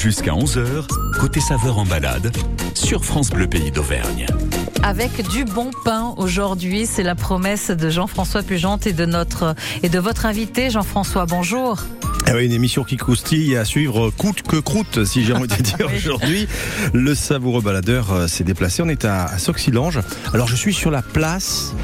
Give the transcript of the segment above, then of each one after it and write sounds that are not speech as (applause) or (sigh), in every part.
Jusqu'à 11h, côté saveur en balade, sur France Bleu Pays d'Auvergne. Avec du bon pain aujourd'hui, c'est la promesse de Jean-François Pugente et de notre et de votre invité Jean-François. Bonjour. Ah oui, une émission qui croustille à suivre coûte que croûte, si j'ai envie de (laughs) dire aujourd'hui. Le savoureux baladeur euh, s'est déplacé. On est à, à Soxilange. Alors je suis sur la place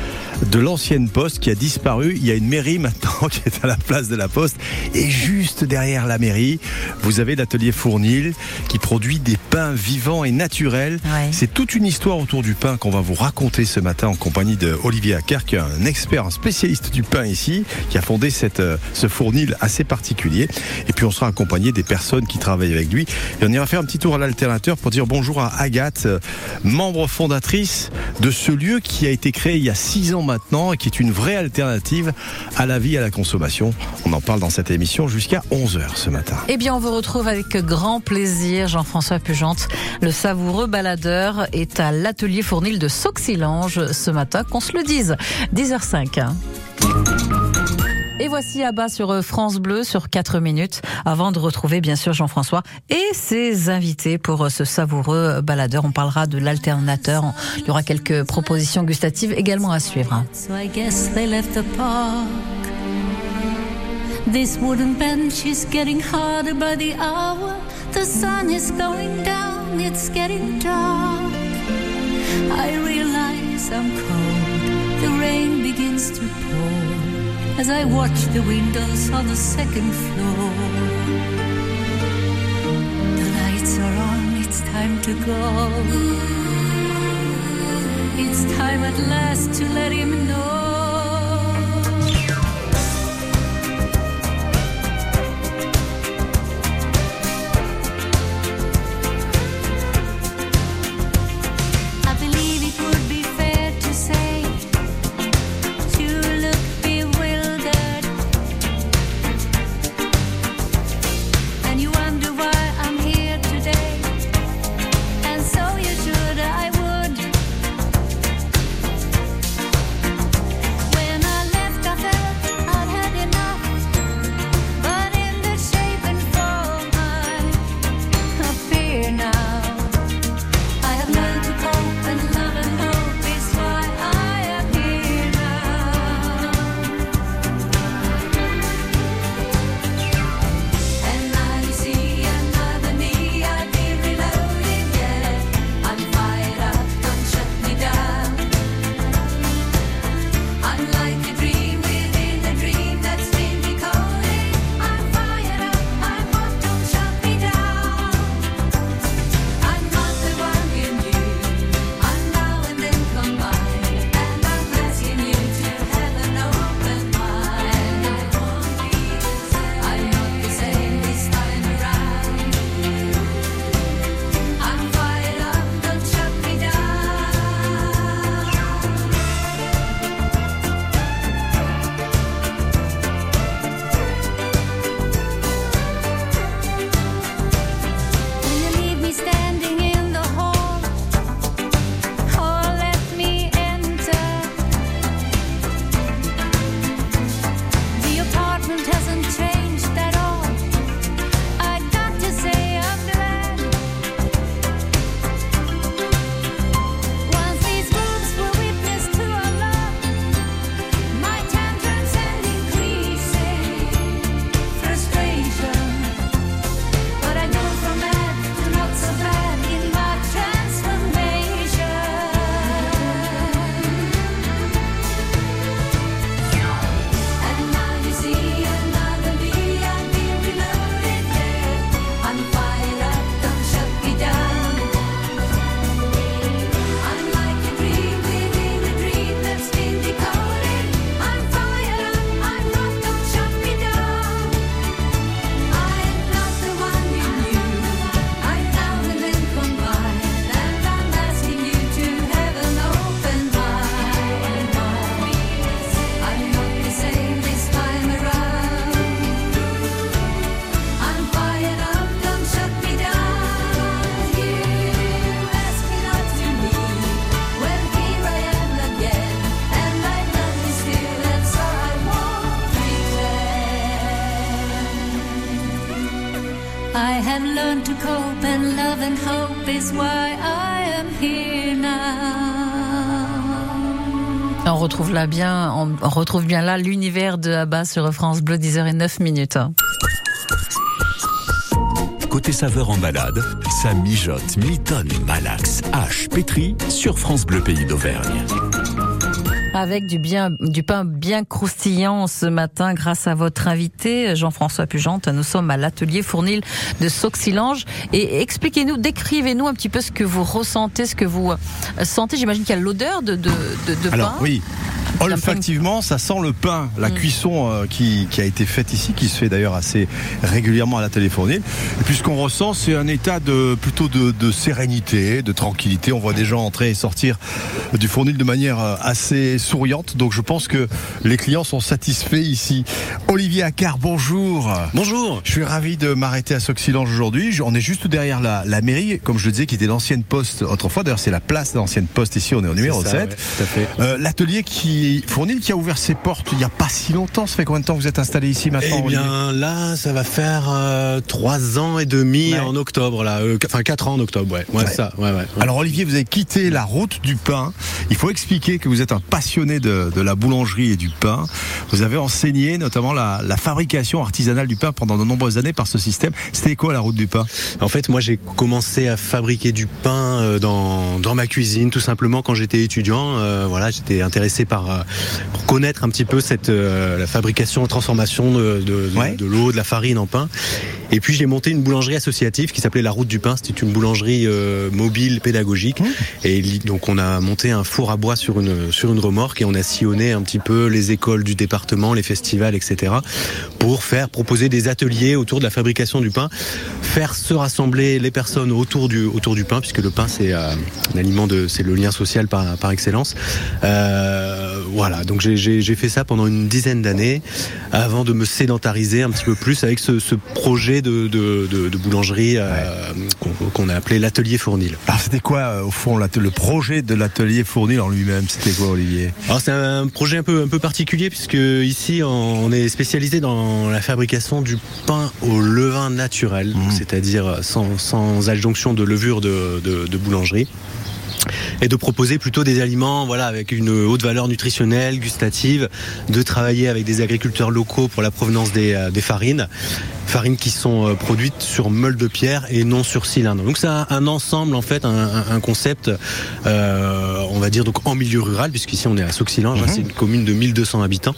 de l'ancienne poste qui a disparu. Il y a une mairie maintenant (laughs) qui est à la place de la poste. Et juste derrière la mairie, vous avez l'atelier Fournil qui produit des pains vivants et naturels. Ouais. C'est toute une histoire autour du pain qu'on va vous raconter ce matin en compagnie de Olivier Acker, qui est un expert, un spécialiste du pain ici, qui a fondé cette, euh, ce Fournil assez particulier. Et puis on sera accompagné des personnes qui travaillent avec lui. Et on ira faire un petit tour à l'alternateur pour dire bonjour à Agathe, euh, membre fondatrice de ce lieu qui a été créé il y a six ans maintenant et qui est une vraie alternative à la vie et à la consommation. On en parle dans cette émission jusqu'à 11h ce matin. Eh bien, on vous retrouve avec grand plaisir, Jean-François Pugente. Le savoureux baladeur est à l'atelier Fournil de Soxilange ce matin, qu'on se le dise. 10h05. Et voici à bas sur France Bleu sur 4 minutes avant de retrouver bien sûr Jean-François et ses invités pour ce savoureux baladeur. On parlera de l'alternateur. Il y aura quelques propositions gustatives également à suivre. hein. So I guess they left the park. This wooden bench is getting harder by the hour. The sun is going down, it's getting dark. I realize I'm cold. The rain begins to as I watch the windows on the second floor. The lights are on, it's time to go. It's time at last to let him know. I have learned to cope, and love and hope is why I am here now. On retrouve là bien, on retrouve bien là l'univers de Abba sur France Bleu 10h et 9 minutes. Côté saveur en balade, ça mijote, mitonne, malaxe, hache, pétri sur France Bleu Pays d'Auvergne. Avec du, bien, du pain bien croustillant ce matin grâce à votre invité Jean-François Pugente. Nous sommes à l'atelier Fournil de Sauxilange. Et expliquez-nous, décrivez-nous un petit peu ce que vous ressentez, ce que vous euh, sentez. J'imagine qu'il y a l'odeur de, de, de, de Alors pain. oui. Olfactivement, ça sent le pain, la Mm. cuisson euh, qui, qui a été faite ici, qui se fait d'ailleurs assez régulièrement à l'atelier Fournil. Et puis ce qu'on ressent, c'est un état de plutôt de, de sérénité, de tranquillité. On voit des gens entrer et sortir du Fournil de manière euh, assez souriante. Donc je pense que les clients sont satisfaits ici. Olivier Accard, bonjour. Bonjour. Je suis ravi de m'arrêter à Soxilange aujourd'hui. On est juste derrière la, la mairie, comme je le disais, qui était l'ancienne poste autrefois. D'ailleurs, c'est la place de l'ancienne poste ici. On est au numéro C'est ça, 7. ouais, tout à fait. Euh, L'atelier qui Fournil qui a ouvert ses portes il n'y a pas si longtemps. Ça fait combien de temps que vous êtes installé ici maintenant Eh bien là, ça va faire euh, trois ans et demi Ouais. en octobre là, Euh, enfin quatre ans en octobre, ouais, ouais, Ouais. ça. Alors Olivier, vous avez quitté la route du pain. Il faut expliquer que vous êtes un passionné de, de la boulangerie et du pain. Vous avez enseigné notamment la, la fabrication artisanale du pain pendant de nombreuses années par ce système. C'était quoi la route du pain? En fait, moi, j'ai commencé à fabriquer du pain euh, dans, dans ma cuisine, tout simplement quand j'étais étudiant. Euh, voilà, j'étais intéressé par pour connaître un petit peu cette euh, la fabrication et transformation de, de, de- Ouais. de l'eau, de la farine en pain. Et puis j'ai monté une boulangerie associative qui s'appelait La Route du Pain. C'était une boulangerie euh, mobile pédagogique. Et li- donc on a monté un four à bois sur une sur une remorque et on a sillonné un petit peu les écoles du département, les festivals, etc. pour faire proposer des ateliers autour de la fabrication du pain, faire se rassembler les personnes autour du autour du pain puisque le pain c'est euh, un aliment de c'est le lien social par par excellence. Euh, voilà donc j'ai fait ça pendant une dizaine d'années avant de me sédentariser un petit peu plus avec ce, ce projet de de, de, de boulangerie euh, qu'on a appelé l'atelier Fournil. Alors c'était quoi euh, au fond le projet de l'atelier Fournil en lui-même? C'était quoi Olivier? Alors c'est un projet un peu un peu particulier puisque ici on est spécialisé dans la fabrication du pain au levain naturel, donc c'est-à-dire sans, sans adjonction de levure de boulangerie. Et de proposer plutôt des aliments voilà, avec une haute valeur nutritionnelle, gustative, de travailler avec des agriculteurs locaux pour la provenance des, euh, des farines, farines qui sont euh, produites sur meule de pierre et non sur cylindre. Donc c'est un, un ensemble en fait, un, concept, euh, on va dire donc en milieu rural, puisqu'ici on est à Sauxilange, hein, c'est une commune de 1200 habitants.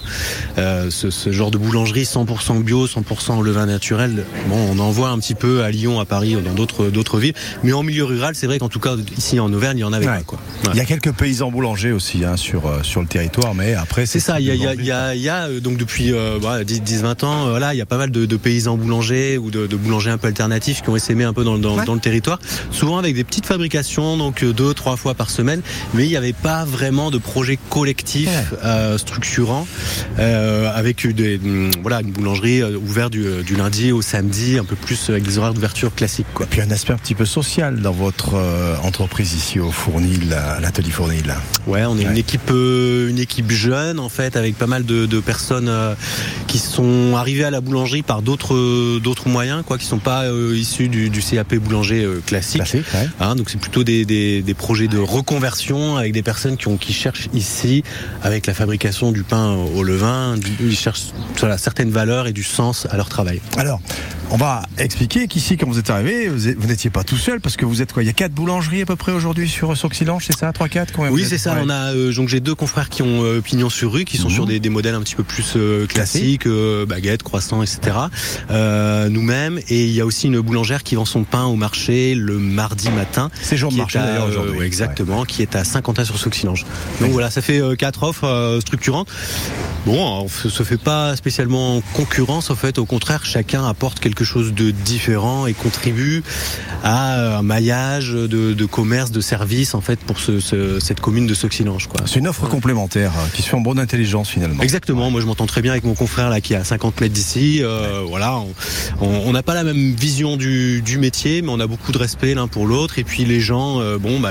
Euh, ce, ce genre de boulangerie 100% bio, 100% au levain naturel, bon, on en voit un petit peu à Lyon, à Paris, dans d'autres d'autres villes, mais en milieu rural, c'est vrai qu'en tout cas ici en Auvergne, il y en avait Ouais. pas quoi. Ouais. Il y a quelques paysans boulangers aussi hein, sur, euh, sur le territoire, mais après C'est ça, il y a, il y a- il y a- il y a, euh, donc depuis euh, voilà, 10-20 ans, euh, voilà, il y a pas mal de, de paysans boulangers ou de, de boulangers un peu alternatifs qui ont essaimé un peu dans, le- dans, Ouais. dans le territoire, souvent avec des petites fabrications, donc euh, deux, trois fois par semaine, mais il n'y avait pas vraiment de projet collectif Ouais. euh, structurant euh, avec des, hum, voilà, une boulangerie euh, ouverte du, euh, du lundi au samedi, un peu plus avec des horaires d'ouverture classiques. Quoi. Et puis un aspect un petit peu social dans votre euh, entreprise ici au Fournil, à l'atelier Fournil. Ouais, on est Ouais. une équipe, euh, une équipe jeune en fait, avec pas mal de, de personnes euh, qui sont arrivées à la boulangerie par d'autres, euh, d'autres moyens, quoi, qui sont pas euh, issus du, du CAP boulanger classique. Classique, ouais. Hein, donc c'est plutôt des, des, des projets de reconversion avec des personnes qui, ont, qui cherchent ici, avec la fabrication du pain au levain, du- ils cherchent voilà, certaines valeurs et du sens à leur travail. Alors, on va expliquer qu'ici, quand vous êtes arrivé, vous n'étiez pas tout seul, parce que vous êtes quoi? Il y a quatre boulangeries à peu près aujourd'hui sur Sauxilange, c'est ça 3 4 Oui, c'est ça. On a euh, donc j'ai deux confrères qui ont euh, pignon sur rue, qui sont Mhm. sur des, des modèles un petit peu plus euh, classiques, baguettes, croissants, etc. Nous-mêmes, et il y a aussi une boulangère qui vend son pain au marché le mardi matin. C'est jour de marché d'ailleurs aujourd'hui. ouais, exactement, qui est à Saint-Quentin-sur-Sauxilange. Donc voilà, ça fait quatre offres structurantes. Bon, on ne se fait pas spécialement concurrence, en fait. Au contraire, chacun apporte quelque chose de différent et contribue à un maillage de, de commerce, de services en fait pour ce, ce- cette commune de Soxilange. Quoi. C'est une offre complémentaire euh, qui se fait en bonne intelligence finalement. Exactement, moi je m'entends très bien avec mon confrère là qui est à 50 mètres d'ici. Euh, voilà, on- n'a pas la même vision du, du métier, mais on a beaucoup de respect l'un pour l'autre. Et puis les gens, euh, bon, bah,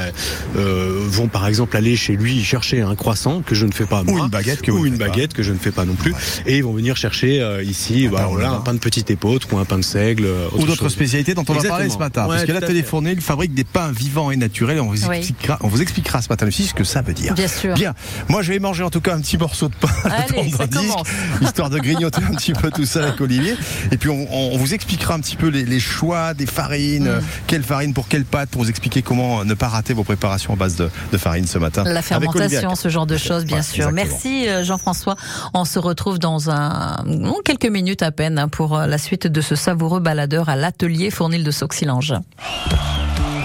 euh, vont par exemple aller chez lui chercher un croissant que je ne fais pas Ou une baguette que ou ne une pas. baguette que je ne fais pas non plus, et ils vont venir chercher euh, ici, bah, pain au voilà, levain. un pain de petite épeautre ou un pain de seigle, euh, Ou autre d'autres spécialités dont on va parler ce matin. Ouais, parce que tout à l'atelier fait. Fournil fabrique des pains vivants et naturels. On. Expliquera, on vous expliquera ce matin aussi ce que ça veut dire. Bien sûr. Bien. Moi, je vais manger en tout cas un petit morceau de pain (laughs) Allez, ça disque, commence. (laughs) histoire de grignoter un petit peu tout ça avec Olivier. Et puis, on, on vous expliquera un petit peu les, les choix des farines, Mm. euh, quelle farine pour quelle pâte, pour vous expliquer comment ne pas rater vos préparations à base de, de farine ce matin. La fermentation, ce genre de choses, bien Ouais, sûr. exactement. Merci euh, Jean-François. On se retrouve dans un non, quelques minutes à peine hein, pour euh, la suite de ce savoureux baladeur à l'atelier Fournil de Soxilange.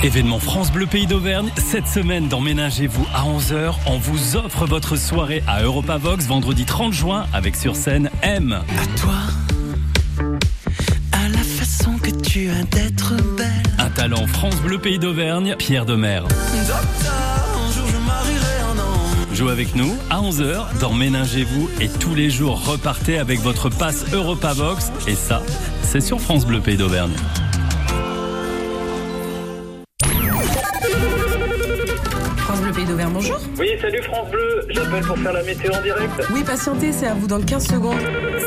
Événement France Bleu Pays d'Auvergne, cette semaine dans Ménagez-vous à 11h, on vous offre votre soirée à Europavox vendredi 30 juin avec sur scène M. À toi, à la façon que tu as d'être belle. Un talent France Bleu Pays d'Auvergne, Pierre Demer. Jouez avec nous à 11h dans Ménagez-vous et tous les jours repartez avec votre passe Europavox et ça, c'est sur France Bleu Pays d'Auvergne. Bonjour. Oui, salut France Bleu, j'appelle pour faire la météo en direct. Oui, patientez, c'est à vous dans 15 secondes.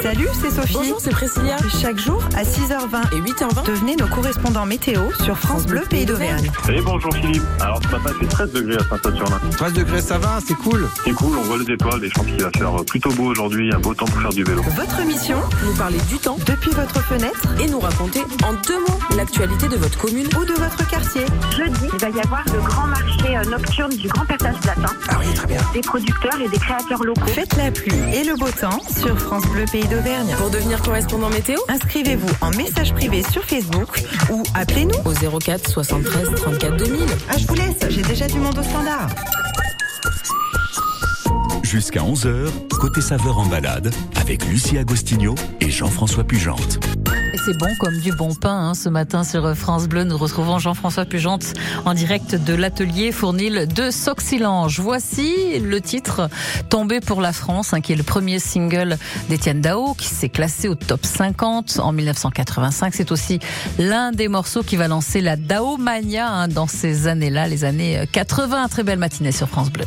Salut, c'est Sophie. Bonjour, c'est Priscilla. Chaque jour à 6h20, Et 8h20 devenez nos correspondants météo sur France Bleu Pays d'Auvergne. Et bonjour Philippe. Alors ce matin, fait 13 degrés à Saint-Saturnin. 13 degrés, ça va, c'est cool. C'est cool, on voit les étoiles et je pense qu'il va faire plutôt beau aujourd'hui, un beau temps pour faire du vélo. Votre mission, Nous parler du temps depuis votre fenêtre et nous raconter en deux mots l'actualité de votre commune. ou de votre quartier. Jeudi, il va y avoir le grand marché euh, nocturne du Grand Passage Ah oui, très bien. Des producteurs et des créateurs locaux. Faites la pluie et le beau temps sur France Bleu Pays d'Auvergne. Pour devenir correspondant météo Inscrivez-vous en message privé sur Facebook ou appelez-nous. au 04 73 34 2000. Ah, je vous laisse, j'ai déjà du monde au standard. Jusqu'à 11h, côté saveur en balade, avec Lucie Agostinho et Jean-François Pugente. C'est bon comme du bon pain. hein. Ce matin sur France Bleu, nous retrouvons Jean-François Pugente en direct de l'atelier Fournil de Soxilange. Voici le titre Tombé pour la France, hein, qui est le premier single d'Étienne Dao, qui s'est classé au top 50 en 1985. C'est aussi l'un des morceaux qui va lancer la Dao Mania hein, dans ces années-là, les années 80. Très belle matinée sur France Bleu.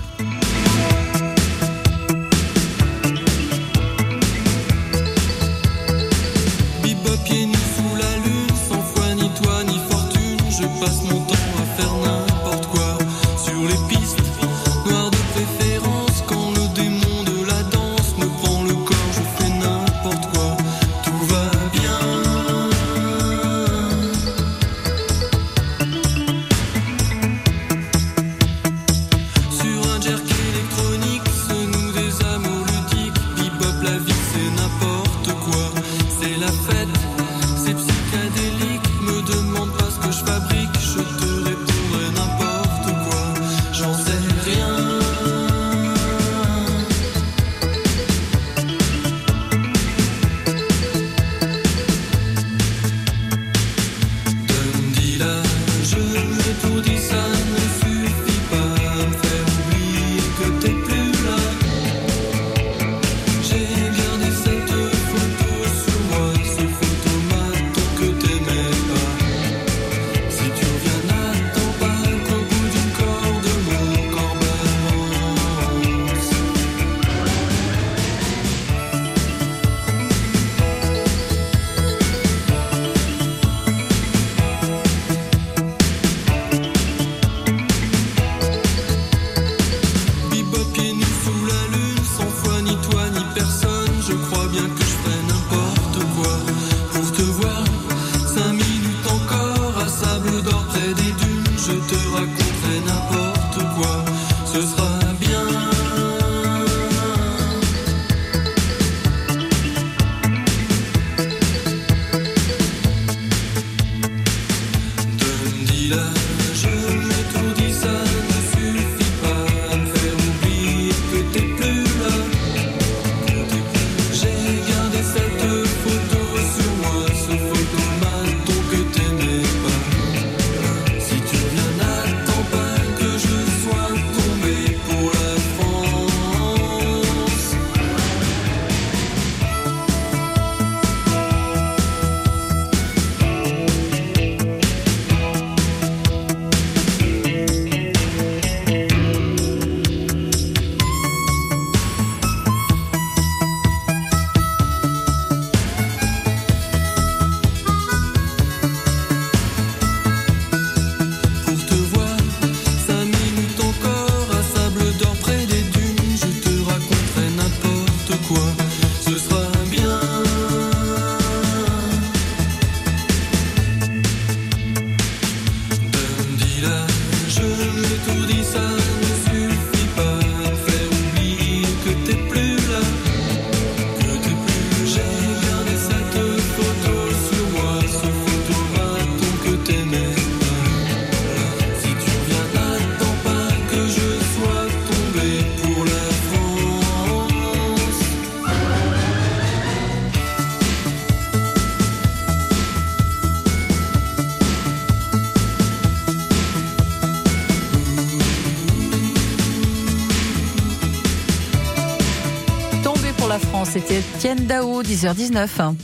Dao, 10h19.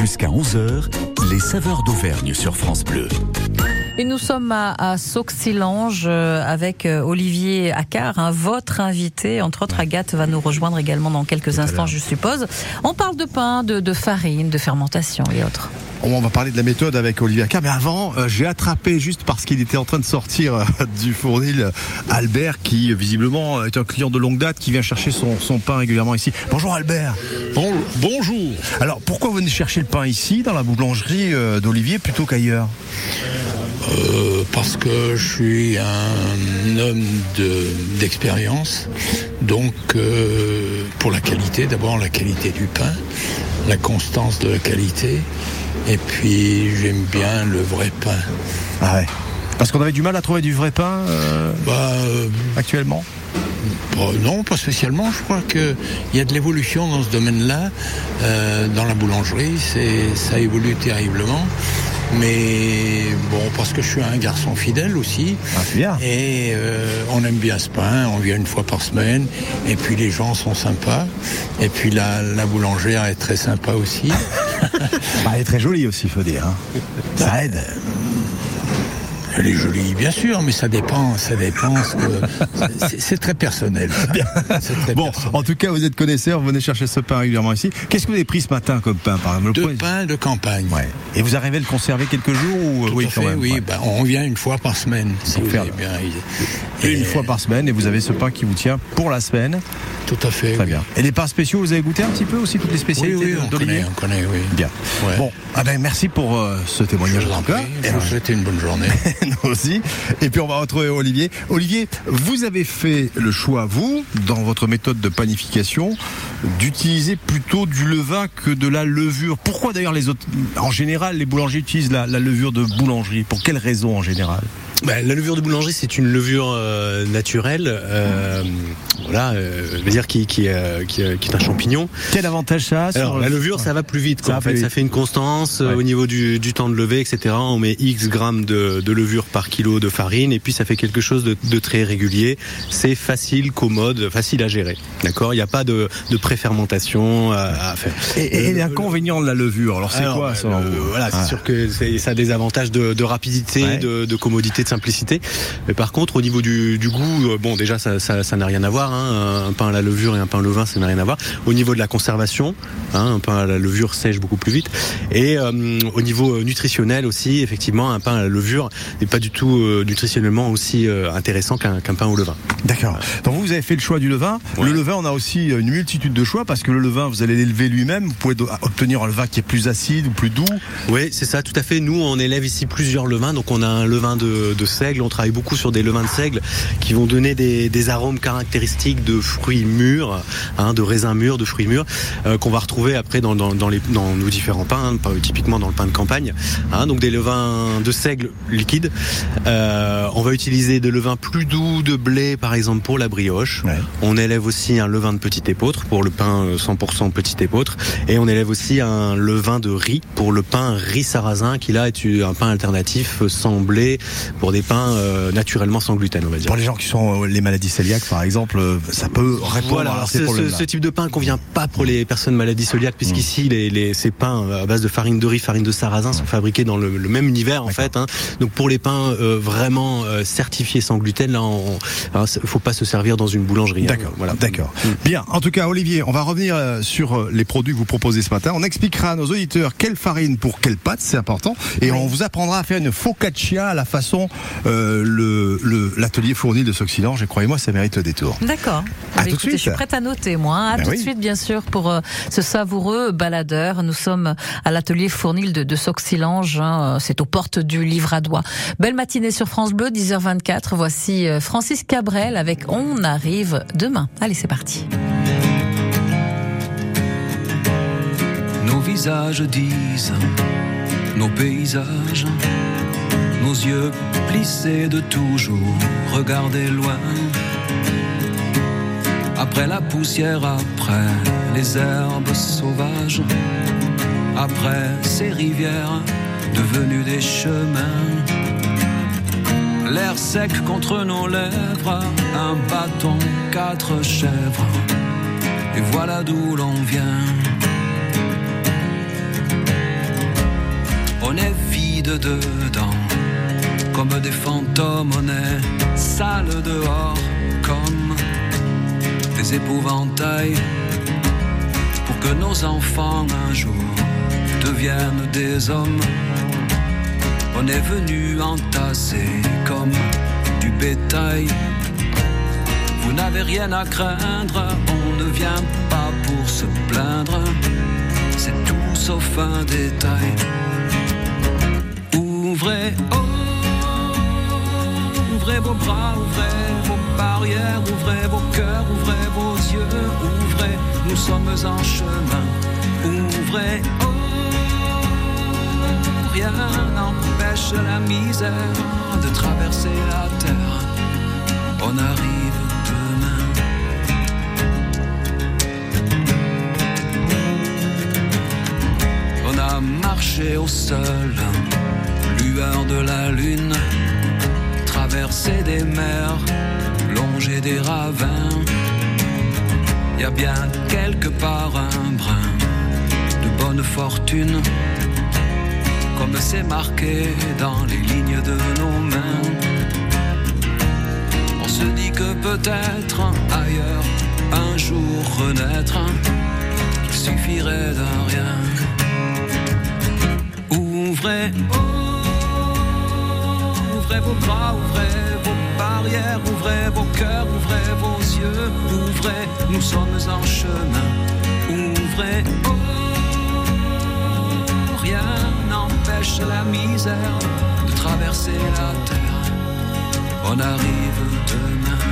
Jusqu'à 11h, les saveurs d'Auvergne sur France Bleu. Et nous sommes à, à Sauxilange euh, avec euh, Olivier Accard, hein, votre invité. Entre autres, Agathe va nous rejoindre également dans quelques instants, je suppose. On parle de pain, de, de farine, de fermentation et autres. On va parler de la méthode avec Olivier Accard, mais avant, euh, j'ai attrapé juste parce qu'il était en train de sortir euh, (laughs) du fournil euh, Albert, qui visiblement est un client de longue date, qui vient chercher son, son pain régulièrement ici. Bonjour Albert. bonjour. Alors pourquoi vous venez chercher le pain ici, dans la boulangerie euh, d'Olivier, plutôt qu'ailleurs? Parce que je suis un homme de- d'expérience, donc pour la qualité, d'abord la qualité du pain, la constance de la qualité, et puis j'aime bien le vrai pain. Ah ouais. Parce qu'on avait du mal à trouver du vrai pain euh, actuellement? Bah, non, pas spécialement. Je crois qu'il y a de l'évolution dans ce domaine-là. Euh, dans la boulangerie, c'est, ça évolue terriblement. Mais bon, parce que je suis un garçon fidèle aussi. Et euh, on aime bien ce pain, on vient une fois par semaine. Et puis les gens sont sympas. Et puis la, la boulangère est très sympa aussi. (laughs) Bah, Elle est très jolie aussi, il faut dire. hein. Ça aide. Elle est jolie, bien sûr, mais ça dépend, ça dépend. (laughs) c'est, très personnel. ça. C'est très Bon, en tout cas, vous êtes connaisseur, vous venez chercher ce pain régulièrement ici. Qu'est-ce que vous avez pris ce matin comme pain, par exemple? De pain de campagne. Ouais. Et vous arrivez à le conserver quelques jours ou Tout oui, à quand fait, même, oui. ouais. Ben, on vient une fois par semaine, si vous avez bien. Et une fois par semaine, et vous avez ce pain qui vous tient pour la semaine. Tout à fait. Très bien. Et les pains spéciaux, vous avez goûté un petit peu aussi toutes les spécialités Oui, oui, on connaît, on connaît, oui. Bien. Ouais. Bon, ah ben, merci pour euh, ce témoignage en tout cas. Je vous souhaite une bonne journée. (laughs) Et puis on va retrouver Olivier. Olivier, vous avez fait le choix, vous, dans votre méthode de panification, d'utiliser plutôt du levain que de la levure. Pourquoi d'ailleurs les autres, en général, les boulangers utilisent la levure de boulangerie? Pour quelles raisons en général? Bah, la levure de boulangerie, c'est une levure euh, naturelle, euh, voilà, euh, je veux dire qui, qui, euh, qui, euh, qui est un champignon. Quel avantage ça a sur Alors, le- la levure, ça va plus vite. Quoi. Ça en fait, ça fait une constance euh, au niveau du, du temps de lever, etc. On met X grammes de, de levure par kilo de farine, et puis ça fait quelque chose de, de très régulier. C'est facile, commode, facile à gérer. D'accord? Il n'y a pas de, de préfermentation à, à faire. Et, et l'inconvénient de la levure, alors c'est quoi bah, le- vous Voilà, Ah. c'est sûr que ça a des avantages de, de rapidité, Ouais. de, de commodité, de simplicité. Mais par contre, au niveau du, du goût, euh, bon, déjà, ça ça- ça n'a rien à voir. hein. Un pain à la levure et un pain au levain, ça n'a rien à voir. Au niveau de la conservation, hein, un pain à la levure sèche beaucoup plus vite. Et euh, au niveau euh, nutritionnel aussi, effectivement, un pain à la levure n'est pas du tout euh, nutritionnellement aussi euh, intéressant qu'un pain au levain. D'accord. Donc vous, vous avez fait le choix du levain. Le levain, on a aussi une multitude de choix parce que le levain, vous allez l'élever lui-même. Vous pouvez do- obtenir un levain qui est plus acide ou plus doux. Oui, c'est ça, tout à fait. Nous, on élève ici plusieurs levains. Donc, on a un levain de, de seigle. On travaille beaucoup sur des levains de seigle qui vont donner des, des arômes caractéristiques de fruits mûrs, hein, de raisins mûrs, de fruits mûrs, euh, qu'on va retrouver après dans, dans, dans les, dans nos différents pains, hein, typiquement dans le pain de campagne. hein. donc, des levains de seigle liquide. Euh, on va utiliser des levains plus doux de blé, par exemple, pour la brioche. On élève aussi un levain de petit épeautre pour le pain euh, 100% petit épeautre. Et on élève aussi un levain de riz pour le pain riz sarrasin, qui là est un pain alternatif sans blé pour des pains euh, naturellement sans gluten, on va dire. Pour les gens qui sont euh, les maladies cœliaques, par exemple, euh, ça peut répondre Voilà, à ces ce, ce, ce type de pain convient pas pour les personnes maladies cœliaques, puisqu'ici les, les, ces pains à base de farine de riz, farine de sarrasin sont fabriqués dans le, le même univers en fait. hein. Donc pour les pains euh, vraiment euh, certifiés sans gluten, là, on, alors, c'est- faut pas se servir dans une boulangerie. hein. D'accord, Voilà. d'accord. Bien. En tout cas, Olivier, on va revenir euh, sur euh, les produits que vous proposez ce matin. On expliquera à nos auditeurs quelle farine pour quelle pâte, c'est important, et on vous apprendra à faire une focaccia à la façon euh, le le- l'atelier fourni de Soxilange. Et croyez-moi, ça mérite le détour. D'accord. À Bah, tout de écoutez, suite. Je suis prête à noter, moi. hein. À Ben tout oui. de suite, bien sûr, pour euh, ce savoureux baladeur. Nous sommes à l'atelier Fournil de, de Soxilange. hein. C'est aux portes du Livradois. Belle matinée sur France Bleu, 10h24. Voici euh, Francis Cabrel avec On arrive demain. Allez, c'est parti. Nos visages disent, nos paysages, nos yeux plissés de toujours regarder loin. Après la poussière, après les herbes sauvages, après ces rivières devenues des chemins. L'air sec contre nos lèvres, un bâton, quatre chèvres et voilà d'où l'on vient. On est vide dedans, comme des fantômes, on est sale dehors, comme des épouvantails, pour que nos enfants un jour deviennent des hommes. On est venu entasser comme du bétail. Vous n'avez rien à craindre, on ne vient pas pour se plaindre. C'est tout sauf un détail. Ouvrez, oh, ouvrez vos bras, ouvrez vos barrières, ouvrez vos cœurs, ouvrez vos yeux, ouvrez, nous sommes en chemin. Ouvrez, oh, rien n'empêche la misère de traverser la terre. On arrive demain. On a marché au sol, lueur de la lune, traversé des mers, longé des ravins. Y a bien quelque part un brin de bonne fortune comme c'est marqué dans les lignes de nos mains. On se dit que peut-être ailleurs, un jour renaître, il suffirait d'un rien. Ouvrez, ouvrez vos bras, ouvrez vos barrières, ouvrez vos cœurs, ouvrez vos yeux, ouvrez, nous sommes en chemin. Ouvrez, oh, rien n'empêche la misère de traverser la terre. On arrive demain.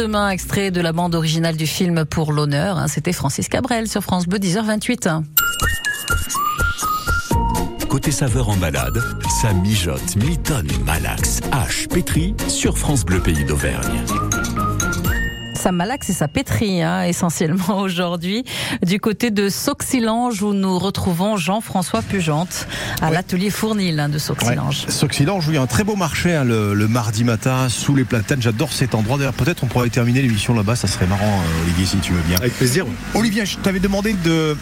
Demain, extrait de la bande originale du film Pour l'honneur. hein, C'était Francis Cabrel sur France Bleu, 10h28. Côté saveur en balade, ça mijote, mitonne, malaxe, hache, pétri sur France Bleu Pays d'Auvergne. Ça malaxe et ça pétrit hein, essentiellement (laughs) aujourd'hui du côté de Sauxilange où nous retrouvons Jean-François Pugente à l'atelier Fournil hein, de Sauxilange. Sauxilange, oui, un très beau marché hein, le, le mardi matin sous les platanes. J'adore cet endroit. D'ailleurs, peut-être on pourrait terminer l'émission là-bas. Ça serait marrant, euh, Olivier, si tu veux bien. Avec plaisir. Olivier, je t'avais demandé de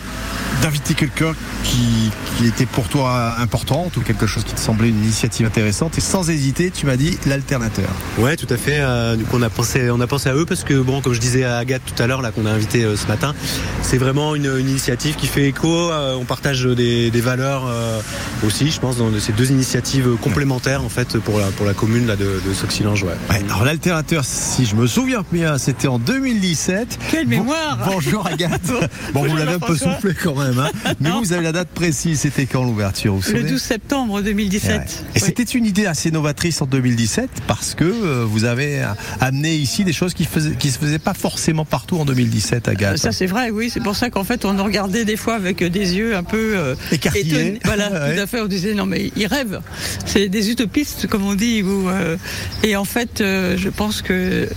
d'inviter quelqu'un qui, qui était pour toi importante ou quelque chose qui te semblait une initiative intéressante. Et sans hésiter, tu m'as dit l'alternateur. Ouais, tout à fait. Euh, du coup, on a pensé, on a pensé à eux parce que bon, comme je disais à Agathe tout à l'heure, là qu'on a invité euh, ce matin, c'est vraiment une, une initiative qui fait écho. Euh, on partage des, des valeurs euh, aussi, je pense, dans ces deux initiatives complémentaires en fait pour la pour la commune là de, de Sauxilange. Ouais. Ouais, alors l'alternateur, si je me souviens bien, c'était en 2017. Quelle Bon- mémoire Bonjour Agathe. (laughs) Bon, vous l'avez un peu soufflé quand même, hein. (laughs) mais vous, vous avez la date précise. C'était quand l'ouverture Le souvenez 12 septembre 2017. Et, ouais. Et c'était une idée assez novatrice en 2017 parce que euh, vous avez euh, amené ici des choses qui faisaient, qui se faisaient pas forcément partout en 2017, Agathe. Ça c'est vrai, oui. C'est pour ça qu'en fait on nous regardait des fois avec des yeux un peu euh, Écarquillés. étonnés. Voilà, (laughs) Ouais. tout à fait. On disait non mais ils rêvent. C'est des utopistes comme on dit. euh, et en fait, euh, je pense que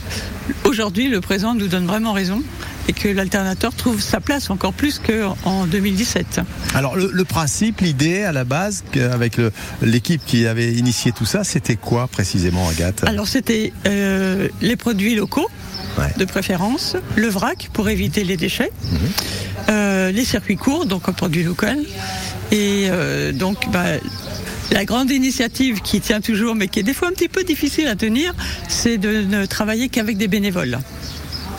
aujourd'hui le présent nous donne vraiment raison et que l'alternateur trouve sa place encore plus qu'en 2017. Alors le, le principe, l'idée à la base, avec l'équipe qui avait initié tout ça, c'était quoi précisément, Agathe? Alors c'était euh, les produits locaux Ouais. de préférence, le vrac pour éviter les déchets, euh, les circuits courts, donc un produit local. Et euh, donc, bah, la grande initiative qui tient toujours, mais qui est des fois un petit peu difficile à tenir, c'est de ne travailler qu'avec des bénévoles.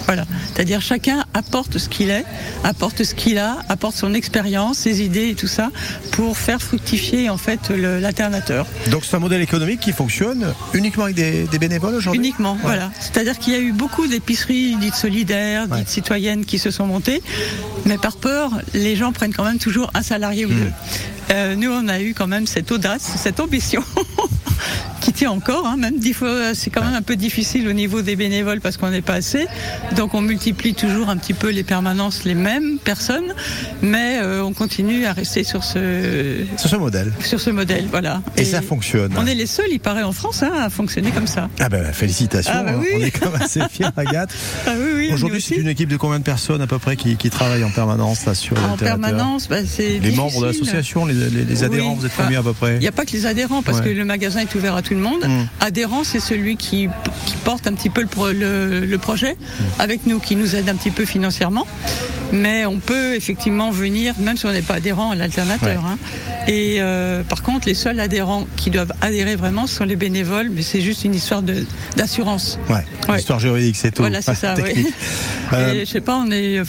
Voilà, c'est-à-dire chacun apporte ce qu'il est, apporte ce qu'il a, apporte son expérience, ses idées et tout ça pour faire fructifier en fait l'alternateur. Donc c'est un modèle économique qui fonctionne uniquement avec des, des bénévoles aujourd'hui Uniquement, Ouais. voilà. C'est-à-dire qu'il y a eu beaucoup d'épiceries dites solidaires, dites citoyennes qui se sont montées, mais par peur, les gens prennent quand même toujours un salarié ou Hmm. deux. Euh, nous, on a eu quand même cette audace, cette ambition. (laughs) qui tient encore, hein, même dix fois, c'est quand même un peu difficile au niveau des bénévoles parce qu'on n'est pas assez. Donc on multiplie toujours un petit peu les permanences, les mêmes personnes, mais euh, on continue à rester sur ce modèle. sur ce modèle, voilà. Et, ça fonctionne. On est les seuls, il paraît, en France, hein, à fonctionner comme ça. Ah ben félicitations, Ah bah hein. oui. on est quand même assez fiers (laughs) Agathe. Ah oui, oui, Aujourd'hui c'est une équipe de combien de personnes à peu près qui, qui travaillent en permanence là, sur En permanence, bah, c'est Les membres de l'association, les, les- les adhérents, Oui, vous êtes combien à peu près Il n'y a pas que les adhérents, parce Ouais. que le magasin est ouvert à tout le monde. Mm. Adhérent, c'est celui qui, qui porte un petit peu le, pro- le- le projet Mm. avec nous, qui nous aide un petit peu financièrement. Mais on peut effectivement venir, même si on n'est pas adhérent à l'alternateur. Ouais. hein. Et euh, par contre, les seuls adhérents qui doivent adhérer vraiment sont les bénévoles, mais c'est juste une histoire d'assurance. Ouais, Ouais. histoire juridique, c'est tout. Voilà, c'est ça, (laughs) oui. Euh, je sais pas, on est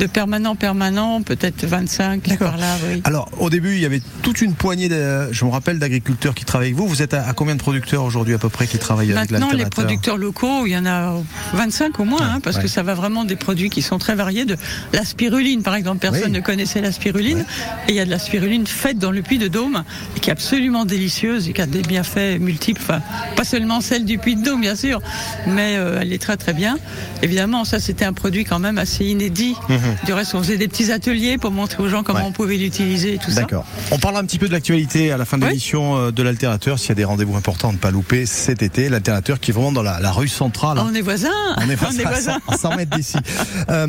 de permanent, permanent, peut-être 25 par là, oui. Alors, au début, il y avait toute une poignée, de, je me rappelle, d'agriculteurs qui travaillent avec vous. Vous êtes à, à combien de producteurs aujourd'hui à peu près qui travaillent avec Maintenant, les producteurs locaux, il y en a 25 au moins, hein, parce ouais. que ça va vraiment des produits qui sont très variés. De la spiruline, par exemple, personne Oui. ne connaissait la spiruline, et il y a de la spiruline faite dans le puits de Dôme, qui est absolument délicieuse et qui a des bienfaits multiples. Enfin, pas seulement celle du puits de Dôme, bien sûr, mais euh, elle est très très bien. Évidemment, ça c'était un produit quand même assez inédit. Du reste, on faisait des petits ateliers pour montrer aux gens comment Mhm. Ouais. on pouvait l'utiliser et tout ça. D'accord. On parlera un petit peu de l'actualité à la fin de l'émission euh, de l'alternateur. S'il y a des rendez-vous importants à ne pas louper cet été, l'alternateur qui est vraiment dans la, la rue centrale. Ah, on est voisins. On est voisins, (laughs) voisins. à 100 mètres d'ici. Euh,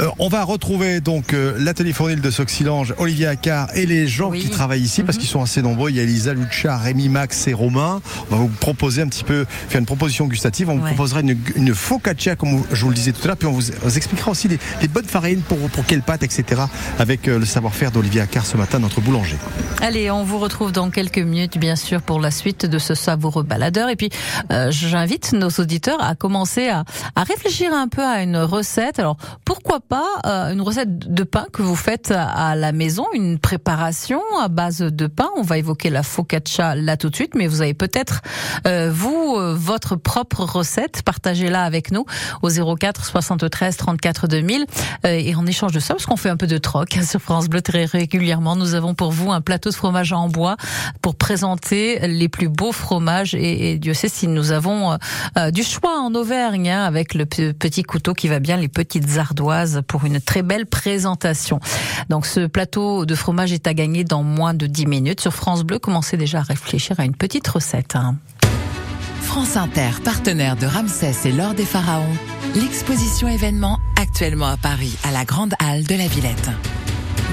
euh, on va retrouver donc euh, l'atelier fournil de Soxilange, Olivier Accard et les gens Oui. qui travaillent ici parce qu'ils sont assez nombreux. Il y a Elisa, Lucia, Rémi, Max et Romain. On va vous proposer un petit peu, faire une proposition gustative. On vous proposera une, une focaccia, comme je vous le disais tout à l'heure. Puis on vous, vous expliquera aussi les, les bonnes farines pour, pour quelles pâtes, etc. avec euh, le savoir-faire d'Olivier Accard ce matin, notre boulanger. Allez, on vous retrouve dans quelques minutes, bien sûr, pour la suite de ce savoureux baladeur. Et puis, euh, j'invite nos auditeurs à commencer à, réfléchir un peu à une recette. Alors, pourquoi pas euh, une recette de pain que vous faites à, la maison, une préparation à base de pain? On va évoquer la focaccia là tout de suite, mais vous avez peut-être vous votre propre recette. Partagez-la avec nous au 04 73 34 2000 Euh, et en échange de ça, parce qu'on fait un peu de troc hein, sur France Bleu très régulièrement, nous avons pour vous un plateau de fromage en bois pour présenter les plus beaux fromages. Et, Dieu sait si nous avons euh, euh, du choix en Auvergne hein, avec le pe- petit couteau qui va bien, les petites ardoises pour une très belle présentation. Donc ce plateau de fromage est à gagner dans moins de 10 minutes. Sur France Bleu, commencez déjà à réfléchir à une petite recette. hein. France Inter, partenaire de Ramsès et l'Or des Pharaons, l'exposition événement actuellement à Paris, à la Grande Halle de la Villette.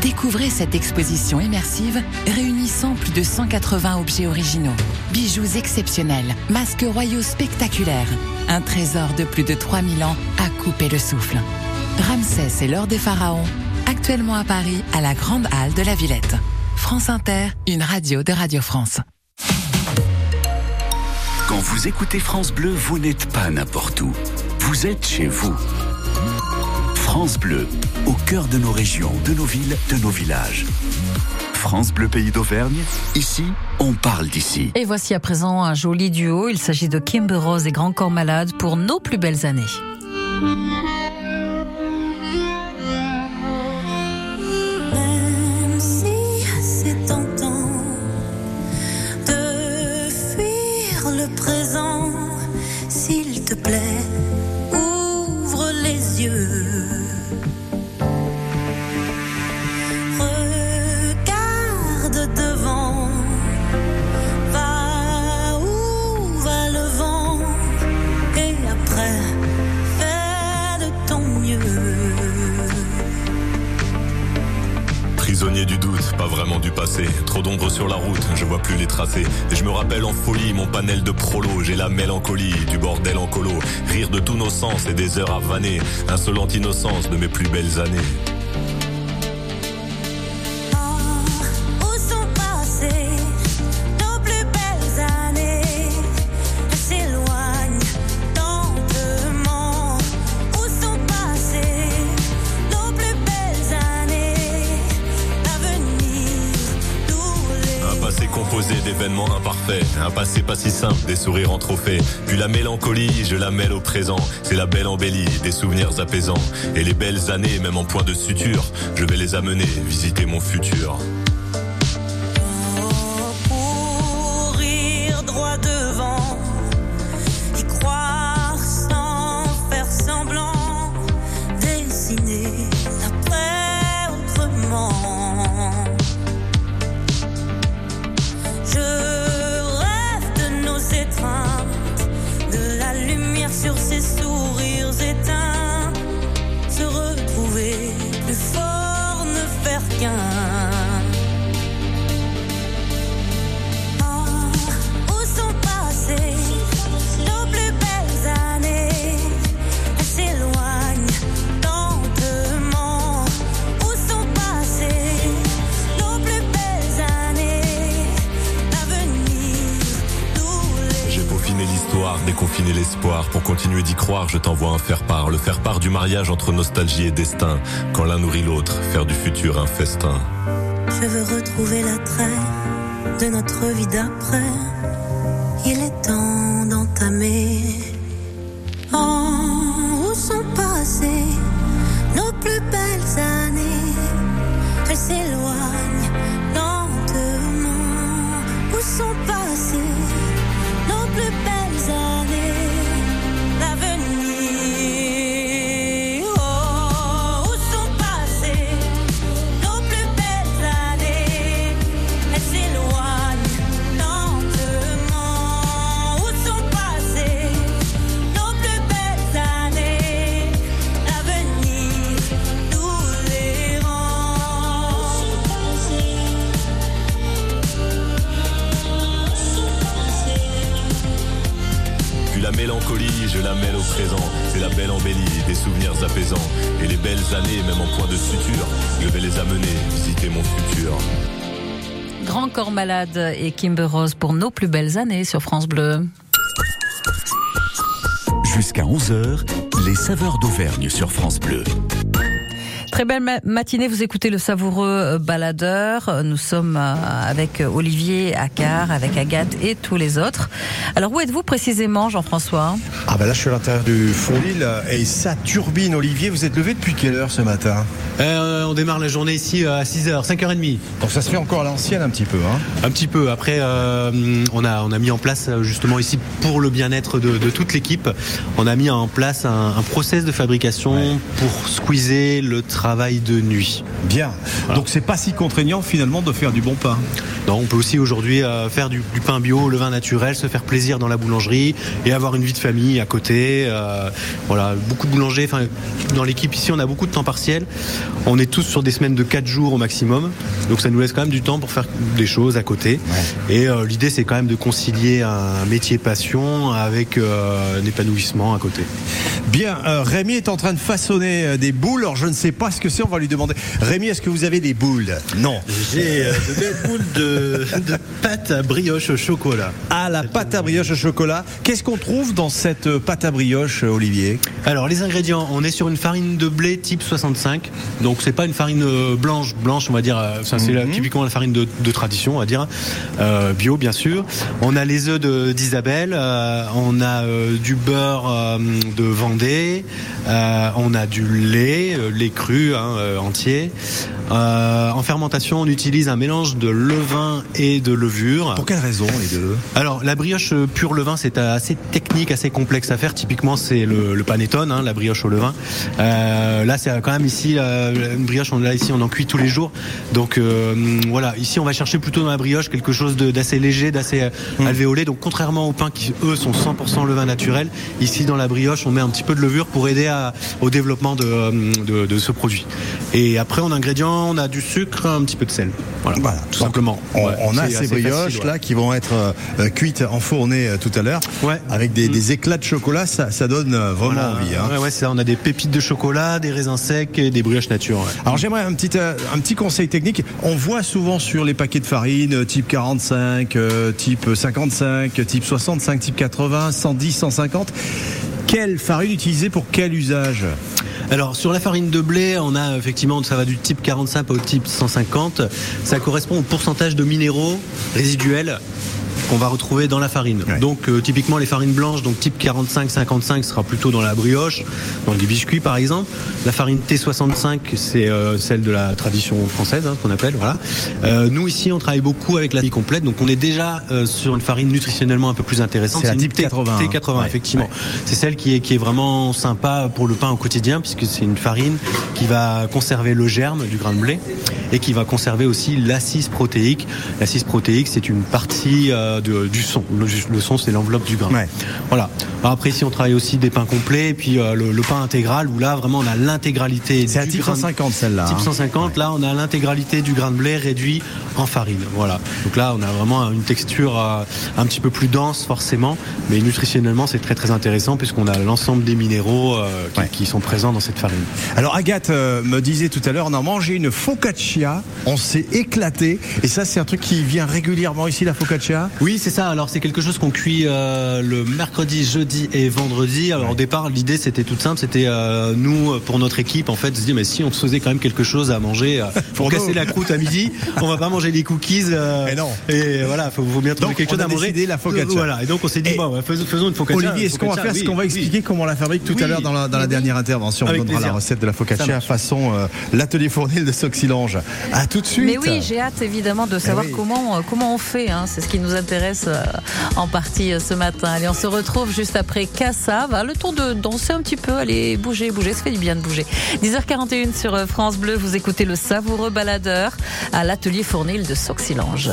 Découvrez cette exposition immersive réunissant plus de 180 objets originaux, bijoux exceptionnels, masques royaux spectaculaires, un trésor de plus de 3000 ans à couper le souffle. Ramsès et l'Or des Pharaons, actuellement à Paris, à la Grande Halle de la Villette. France Inter, une radio de Radio France. Quand vous écoutez France Bleu, vous n'êtes pas n'importe où. Vous êtes chez vous. France Bleu, au cœur de nos régions, de nos villes, de nos villages. France Bleu Pays d'Auvergne, ici, on parle d'ici. Et voici à présent un joli duo. Il s'agit de Kimber Rose et Grand Corps Malade pour nos plus belles années. Des heures à vanner. Insolente innocence de mes plus belles années. En trophée. Puis la mélancolie, je la mêle au présent. C'est la belle embellie, des souvenirs apaisants. Et les belles années, même en point de suture, je vais les amener visiter mon futur. Sur ces sourires éteints, se retrouver plus fort, ne faire qu'un. Déconfiné l'espoir. Pour continuer d'y croire, je t'envoie un faire-part. Le faire-part du mariage entre nostalgie et destin. Quand l'un nourrit l'autre, faire du futur un festin. Je veux retrouver l'attrait de notre vie d'après. Il est temps Corps Malade et Kimber Rose pour nos plus belles années sur France Bleu. Jusqu'à 11h, les saveurs d'Auvergne sur France Bleu. Très belle ma- matinée, vous écoutez le savoureux euh, baladeur. Nous sommes euh, avec Olivier Accard, avec Agathe et tous les autres. Alors où êtes-vous précisément, Jean-François? Ah bah là je suis à l'intérieur du fournil et ça turbine Olivier, vous êtes levé depuis quelle heure ce matin? Euh, on démarre la journée ici à 6h, 5h30. Donc ça se fait encore à l'ancienne un petit peu hein? Un petit peu. Après, euh, on, a, on a mis en place euh, justement ici pour le bien-être de, de toute l'équipe, on a mis en place un, un process de fabrication pour squeezer le travail de nuit. Bien. Donc c'est pas si contraignant finalement de faire du bon pain. Non, on peut aussi aujourd'hui euh, faire du, du pain bio, le vin naturel, se faire plaisir dans la boulangerie et avoir une vie de famille à côté. euh, voilà, beaucoup de boulangers. Enfin, dans l'équipe ici, on a beaucoup de temps partiel. On est tous sur des semaines de 4 jours au maximum, donc ça nous laisse quand même du temps pour faire des choses à côté. Et euh, l'idée, c'est quand même de concilier un métier passion avec euh, un épanouissement à côté. Bien, Rémi est en train de façonner des boules. Alors je ne sais pas ce que c'est, on va lui demander. Rémi, est-ce que vous avez des boules? Non. J'ai euh, (laughs) de belles boules de, de pâte à brioche au chocolat. Ah, la pâte à brioche au chocolat. Qu'est-ce qu'on trouve dans cette euh, pâte à brioche, euh, Olivier? Alors les ingrédients, on est sur une farine de blé type 65, donc c'est pas une farine euh, blanche, blanche on va dire, c'est la- typiquement la farine de, de tradition on va dire, euh, bio bien sûr. On a les œufs d'Isabelle, euh, on a du beurre de Vendée, on a du lait, lait cru hein, euh, entier. Euh, en fermentation, on utilise un mélange de levain et de levure. Pour quelle raison les deux? Alors la brioche euh, pure levain c'est assez technique, assez complexe à faire. Typiquement c'est le, le panettone, hein, la brioche au levain. Euh, là c'est quand même ici une brioche on l'a ici on en cuit tous les jours. Donc euh, voilà ici on va chercher plutôt dans la brioche quelque chose d'assez léger, d'assez euh, alvéolé. Donc contrairement aux pains qui eux sont 100% levain naturel, ici dans la brioche on met un petit peu de levure pour aider à- au développement de, de, de ce produit. Produit. Et après, en ingrédients, on a du sucre, un petit peu de sel. Voilà, tout simplement. On, Ouais, on a ces brioches facile, ouais. là qui vont être euh, euh, cuites, enfournées euh, tout à l'heure, avec des, des éclats de chocolat, ça, ça donne vraiment Voilà. envie. hein. Ouais, ouais, c'est ça. On a des pépites de chocolat, des raisins secs et des brioches nature. ouais. Alors j'aimerais un petit, euh, un petit conseil technique. On voit souvent sur les paquets de farine type 45, euh, type 55, type 65, type 80, 110, 150. Quelle farine utiliser pour quel usage? Alors sur la farine de blé, on a effectivement, ça va du type 45 au type 150. Ça correspond au pourcentage de minéraux résiduels qu'on va retrouver dans la farine. Donc euh, typiquement les farines blanches, donc type 45-55 sera plutôt dans la brioche, dans des biscuits par exemple. La farine T65, c'est euh, celle de la tradition française hein, qu'on appelle. Voilà. Euh, nous ici, on travaille beaucoup avec la vie complète, donc on est déjà sur une farine nutritionnellement un peu plus intéressante. C'est la type T- 80, hein. T80 Ouais. effectivement. C'est celle qui est, qui est vraiment sympa pour le pain au quotidien, puisque c'est une farine qui va conserver le germe du grain de blé et qui va conserver aussi l'assise protéique. L'assise protéique, c'est une partie euh, de- du son. Le, le son, c'est l'enveloppe du grain. Voilà. Après, ici, on travaille aussi des pains complets, et puis euh, le, le pain intégral, où là, vraiment, on a l'intégralité. C'est à type grain de- 150 celle-là. Type hein. 150, là, on a l'intégralité du grain de blé réduit en farine. Voilà. Donc là, on a vraiment une texture euh, un petit peu plus dense, forcément, mais nutritionnellement, c'est très très intéressant puisqu'on a l'ensemble des minéraux euh, qui, qui sont présents dans cette farine. Alors Agathe me disait tout à l'heure, on a mangé une focaccia, on s'est éclaté, et ça c'est un truc qui vient régulièrement ici, la focaccia? Oui, c'est ça. Alors c'est quelque chose qu'on cuit euh, le mercredi, jeudi et vendredi. Alors au départ, l'idée c'était toute simple, c'était euh, nous pour notre équipe en fait se dire mais si on se faisait quand même quelque chose à manger euh, (laughs) pour, Pour casser la croûte à midi, on va pas manger des cookies. euh, Et non. Et voilà, faut, faut bien trouver Donc, quelque chose a à manger. la focaccia. Voilà. Et donc on s'est dit bon, ouais, faisons, une focaccia. Olivier, ce qu'on va faire, c'est oui, qu'on va oui. expliquer comment on la fabrique tout Oui, à l'heure dans la, dans la oui, dernière intervention. Avec on donnera plaisir. la recette de la focaccia façon euh, l'atelier fournil de Soxilange. À tout de suite. Mais oui, j'ai hâte évidemment de savoir oui. comment, comment on fait. hein. C'est ce qui nous intéresse euh, en partie euh, ce matin. Allez, on se retrouve juste après Cassav. Le temps de danser un petit peu. Allez, bouger, bouger. Ça fait du bien de bouger. 10h41 sur euh, France Bleu. Vous écoutez le savoureux baladeur à l'atelier fournil de Soxilange.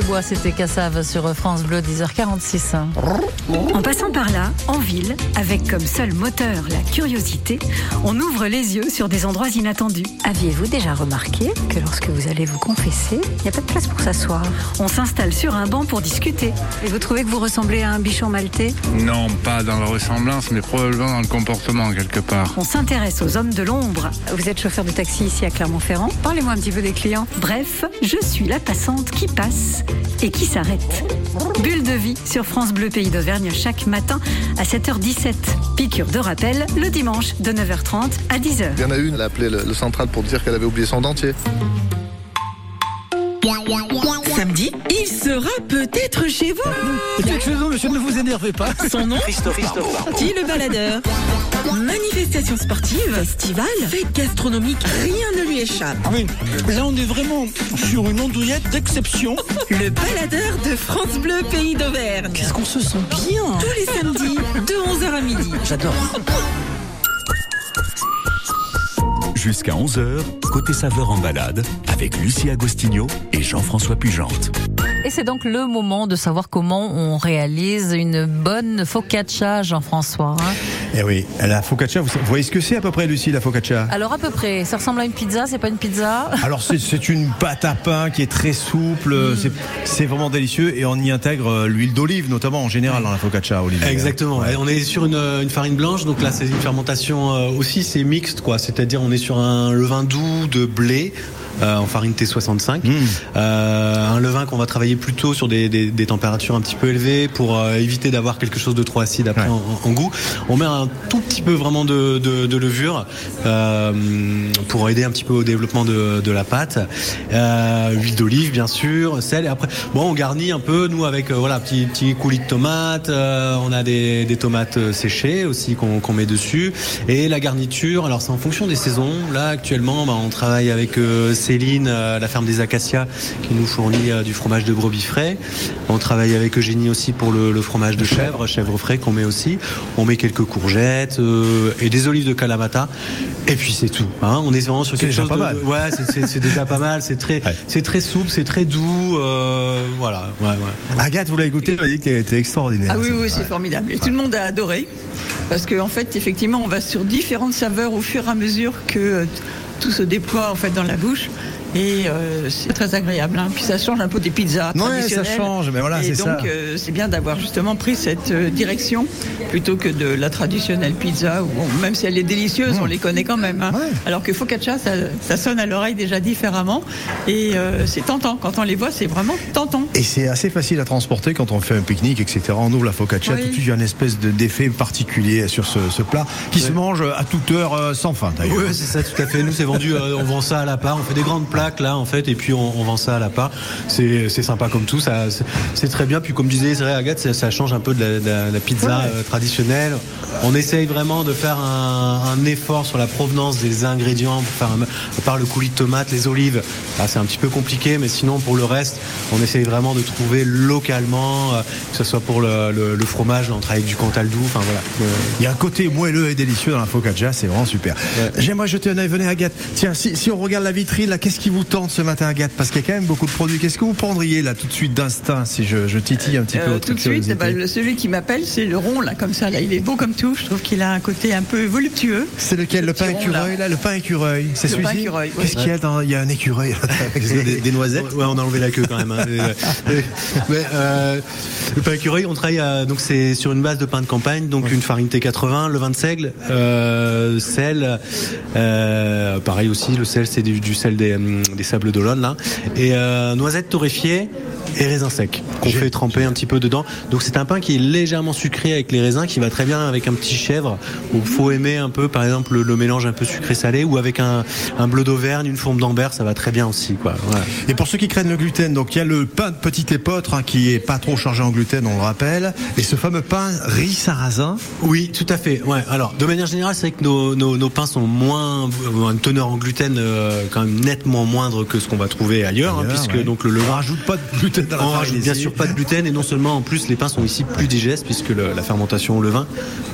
Eh bois, c'était Cassave sur France Bleu, 10h46. En passant par là, en ville, avec comme seul moteur la curiosité, on ouvre les yeux sur des endroits inattendus. Aviez-vous déjà remarqué que lorsque vous allez vous confesser, il n'y a pas de place pour s'asseoir? On s'installe sur un banc pour discuter. Et vous trouvez que vous ressemblez à un bichon maltais? Non, pas dans la ressemblance, mais probablement dans le comportement quelque part. On s'intéresse aux hommes de l'ombre. Vous êtes chauffeur de taxi ici à Clermont-Ferrand? Parlez-moi un petit peu des clients. Bref, je suis la passante qui passe et qui s'arrête. Bulle de vie sur France Bleu Pays d'Auvergne chaque matin à 7h17. Piqûre de rappel le dimanche de 9h30 à 10h. Il y en a une, elle a appelé le, le central pour dire qu'elle avait oublié son dentier. Samedi, il sera peut-être chez vous. Vous, monsieur, ne vous énervez pas. Son nom Christophe. Qui le baladeur Manifestation sportive, festival, fête gastronomique, rien ne lui échappe. Ah oui, là on est vraiment sur une andouillette d'exception. Le baladeur de France Bleu Pays d'Auvergne. Qu'est-ce qu'on se sent bien Tous les samedis, de 11h à midi. J'adore. Jusqu'à 11h, côté saveur en balade, avec Lucie Agostinho et Jean-François Pugente. Et c'est donc le moment de savoir comment on réalise une bonne focaccia, Jean-François. hein. Eh oui, la focaccia, vous, voyez ce que c'est à peu près, Lucie, la focaccia? Alors à peu près, ça ressemble à une pizza, c'est pas une pizza? Alors c'est- une pâte à pain qui est très souple, Mm. c'est- vraiment délicieux et on y intègre euh, l'huile d'olive notamment en général dans la focaccia, Olivier. Exactement. Ouais. On est sur une, une farine blanche, donc là c'est une fermentation euh, aussi, c'est mixte quoi. C'est-à-dire on est sur un levain doux de blé. euh, en farine T65, Mm. Euh, un levain qu'on va travailler plutôt sur des, des- des températures un petit peu élevées pour euh, éviter d'avoir quelque chose de trop acide après en, en goût. On met un tout petit peu vraiment de, de- de levure euh, pour aider un petit peu au développement de, de la pâte. Euh, huile d'olive bien sûr, sel et après bon on garnit un peu nous avec voilà petit petit coulis de tomates, on a des, des tomates séchées aussi qu'on met dessus et la garniture alors c'est en fonction des saisons. Là actuellement bah, on travaille avec Céline la ferme des Acacias qui nous fournit du fromage de brebis frais. On travaille avec Eugénie aussi pour le, le fromage de chèvre, chèvre frais qu'on met aussi. On met quelques courgettes euh, et des olives de Kalamata et puis c'est tout. hein. On est vraiment sur C'est quelque déjà chose pas de, mal. ouais c'est- déjà pas mal. C'est très c'est très souple, c'est très doux. euh, voilà ouais ouais. Agathe, vous l'avez goûté, vous avez dit qu'elle était extraordinaire. Ah oui, oui, c'est Ouais. formidable. Et tout le monde a adoré. Parce qu'en fait, effectivement, on va sur différentes saveurs au fur et à mesure que euh, tout se déploie en fait dans la bouche. Et euh, c'est très agréable. hein. Puis ça change un peu des pizzas traditionnelles. ça change, mais voilà, Et c'est donc, ça. euh, c'est bien d'avoir justement pris cette euh, direction plutôt que de la traditionnelle pizza. Où, même si elle est délicieuse, Mmh. on les connaît quand même. hein. Alors que focaccia, ça, ça sonne à l'oreille déjà différemment. Et euh, c'est tentant. Quand on les voit, c'est vraiment tentant. Et c'est assez facile à transporter quand on fait un pique-nique, etc. On ouvre la focaccia, Oui. tout de suite il y a une espèce de- d'effet particulier sur ce, ce plat qui se mange à toute heure sans fin d'ailleurs. Ouais, c'est ça, tout à fait. Nous, c'est vendu, euh, on vend ça à la part. On fait des grandes là, en fait, et puis on, on vend ça à la part. C'est c'est sympa comme tout, ça, c'est- très bien. Puis, comme disait c'est vrai, Agathe, ça, ça change un peu de la, de la- la pizza euh, traditionnelle. On essaye vraiment de faire un, un effort sur la provenance des ingrédients, pour faire un- à part le coulis de tomate, les olives. C'est un petit peu compliqué, mais sinon, pour le reste, on essaye vraiment de trouver localement, euh, que ce soit pour le, le- le fromage, on travaille avec du cantal doux, enfin voilà. Il y a un côté moelleux et délicieux dans la focaccia, c'est vraiment super. J'aimerais jeter un œil, venez Agathe. Tiens, si, si on regarde la vitrine, là, qu'est-ce qui vous tente ce matin Agathe Parce qu'il y a quand même beaucoup de produits. Qu'est-ce que vous prendriez là tout de suite d'instinct si je, je titille un petit peu Euh, votre tout de suite, le- celui qui m'appelle, c'est le rond, là, comme ça. Là. Il est beau comme tout. Je trouve qu'il a un côté un peu voluptueux. C'est lequel Le pain écureuil, là Le pain écureuil, c'est Le pain celui-ci. Qu'est-ce qu'il y a dans... Il y a un écureuil des, des noisettes Ouais, on a enlevé la queue quand même. hein. (laughs) Mais, euh, le pain écureuil, on travaille à- donc c'est sur une base de pain de campagne, donc une farine T80, le vin de seigle, euh, sel, euh, pareil aussi, le sel c'est du, du sel des, des sables d'Olonne là, et euh, noisettes torréfiées et raisins secs qu'on fait tremper un petit peu dedans. Donc c'est un pain qui est légèrement sucré avec les raisins, qui va très bien avec un petit chèvre. Où il faut aimer un peu, par exemple, le, le mélange un peu sucré-salé, ou avec un, un bleu d'Auvergne, une fourme d'Ambert, ça va très bien aussi, quoi. Voilà. Et pour ceux qui craignent le gluten, donc il y a le pain de petit épeautre hein, qui est pas trop chargé en gluten, on le rappelle, et ce fameux pain riz sarrasin. Oui, tout à fait. Ouais. Alors, de manière générale, c'est vrai que nos, nos, nos pains sont moins, ont une teneur en gluten euh, quand même nettement moindre que ce qu'on va trouver ailleurs, hein, puisque ouais. donc le levain. On rajoute pas de gluten dans la On rajoute bien sûr pas de gluten et non seulement en plus les pains sont ici plus digestes puisque le- la fermentation au levain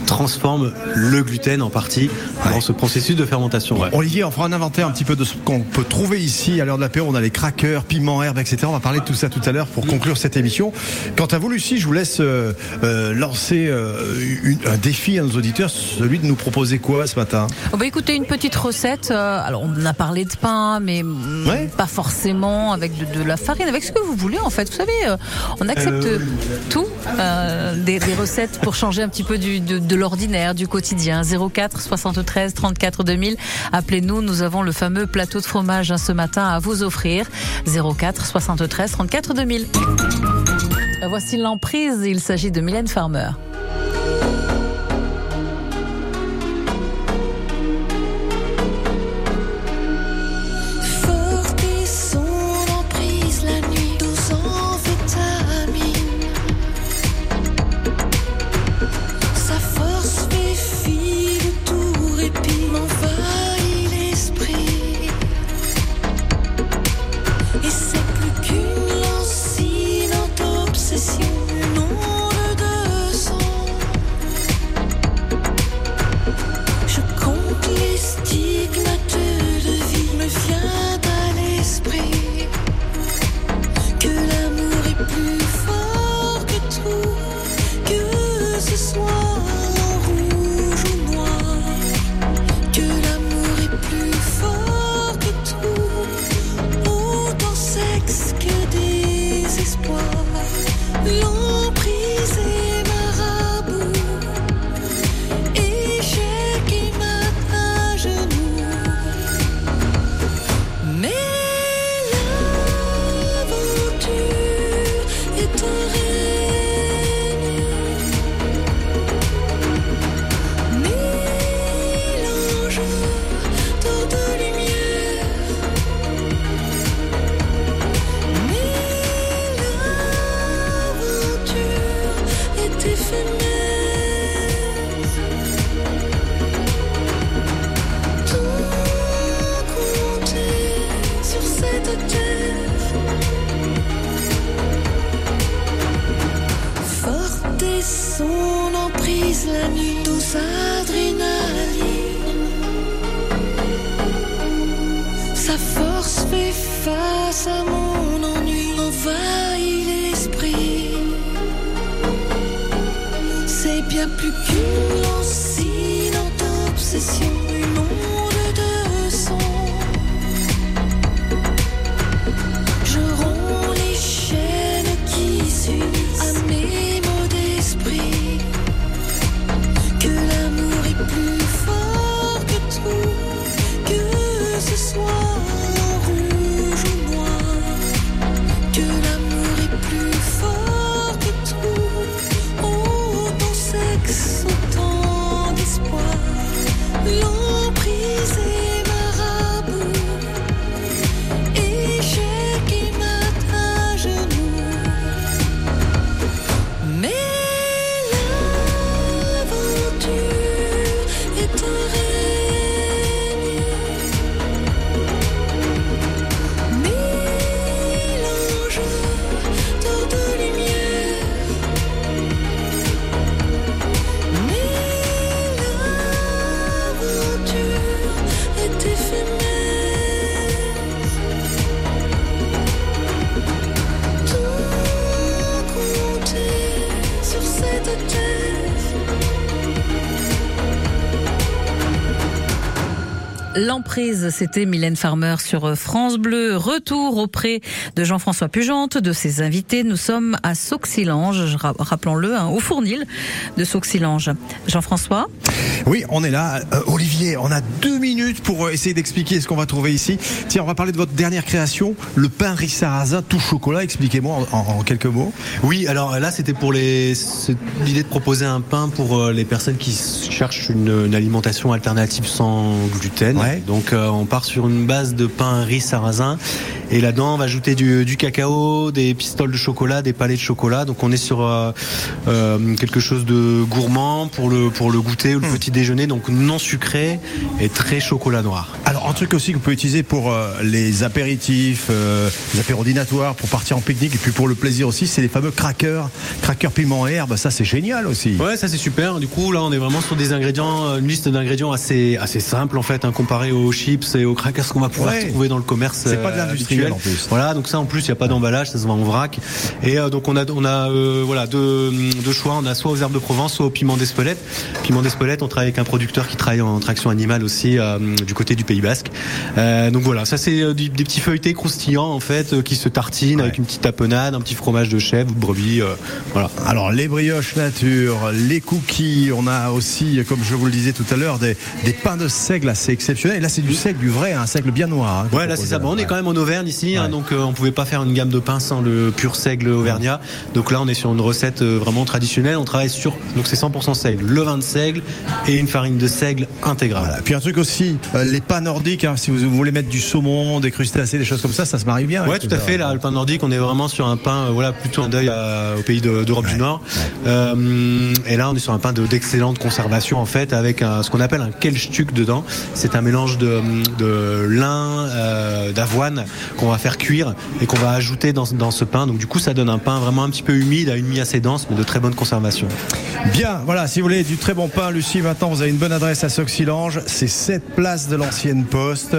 transforme le gluten en partie dans ce processus de fermentation. ouais. Olivier, on fera un inventaire un petit peu de ce qu'on peut trouver ici à l'heure de l'apéro. On a les crackers, piments, herbes, etc. On va parler de tout ça tout à l'heure pour conclure cette émission. Quant à vous, Lucie, je vous laisse euh, euh, lancer euh, une- un défi à nos auditeurs, celui de nous proposer quoi ce matin? Oh bah écoutez, une petite recette. alors, on a parlé de pain, mais mm, pas forcément avec de, de la farine, avec ce que vous voulez en fait. Vous savez, euh, on accepte Euh, tout, euh, des, des recettes pour changer un petit peu du, de, de l'ordinaire, du quotidien. 04 73 34 2000. Appelez-nous, nous avons le fameux plateau de fromage hein, ce matin à vous offrir. 04 73 34 2000. Euh, Voici l'emprise, il s'agit de Mylène Farmer. C'était Mylène Farmer sur France Bleu. Retour auprès de Jean-François Pugente, de ses invités. Nous sommes à Sauxilange, rappelons-le, hein, au Fournil de Sauxilange. Jean-François Oui, on est là. Euh, Olivier, on a deux minutes pour euh, essayer d'expliquer ce qu'on va trouver ici. Tiens, on va parler de votre dernière création, le pain riz sarrasin tout chocolat. Expliquez-moi en, en- en quelques mots. Oui, alors là c'était pour les l'idée de proposer un pain pour euh, les personnes qui cherchent une, une alimentation alternative sans gluten. Donc euh, on part sur une base de pain riz sarrasin et là-dedans on va ajouter du, du cacao, des pistoles de chocolat, des palets de chocolat. Donc on est sur euh, euh, quelque chose de gourmand pour le pour le goûter ou le petit déjeuner, donc non sucré et très chocolat noir. Un truc aussi que vous pouvez utiliser pour euh, les apéritifs, euh, les apéros dînatoires, pour partir en pique-nique et puis pour le plaisir aussi, c'est les fameux crackers, crackers piment et herbe. Ça, c'est génial aussi. Ouais, ça c'est super. Du coup, là, on est vraiment sur des ingrédients, euh, une liste d'ingrédients assez, assez simple en fait, hein, comparé aux chips et aux crackers qu'on va pouvoir Ouais. trouver dans le commerce. C'est pas de euh, l'industriel, en plus. Voilà, donc ça en plus, il n'y a pas d'emballage, ça se vend en vrac. Et euh, donc on a, on a, euh, voilà, deux, deux choix. On a soit aux herbes de Provence, soit au piment d'Espelette. Piment d'Espelette, on travaille avec un producteur qui travaille en traction animale aussi euh, du côté du Pays Basque. Euh, donc voilà, ça c'est euh, des petits feuilletés croustillants en fait, euh, qui se tartinent avec une petite tapenade, un petit fromage de chèvre brebis. euh, voilà. Alors les brioches nature, les cookies, on a aussi, comme je vous le disais tout à l'heure, des, des pains de seigle assez exceptionnels. Et là c'est du seigle, du vrai, un seigle bien noir. hein, Ouais, là c'est ça. Bon, on est quand même en Auvergne ici, hein, donc euh, on pouvait pas faire une gamme de pain sans le pur seigle auvergnat. Donc là, on est sur une recette vraiment traditionnelle. On travaille sur donc c'est 100% seigle, le vin de seigle et une farine de seigle intégrale. Puis un truc aussi, les pains nordiques, hein, si vous voulez mettre du saumon, des crustacés, des choses comme ça, ça se marie bien. Ouais, tout à fait. Là, le pain nordique, on est vraiment sur un pain, euh, voilà, plutôt un deuil à- au pays de- d'Europe du Nord. Euh, et là, on est sur un pain de- d'excellente conservation en fait, avec un- ce qu'on appelle un kelchtuk dedans. C'est un mélange de, de lin, euh, d'avoine qu'on va faire cuire et qu'on va ajouter dans, dans ce pain. Donc du coup, ça donne un pain vraiment un petit peu humide, à une mie assez dense, mais de très bonne conservation. Bien, voilà, si vous voulez du très bon pain, Lucie, maintenant vous avez une bonne adresse à Soxilange. C'est 7 place de l'ancienne poste,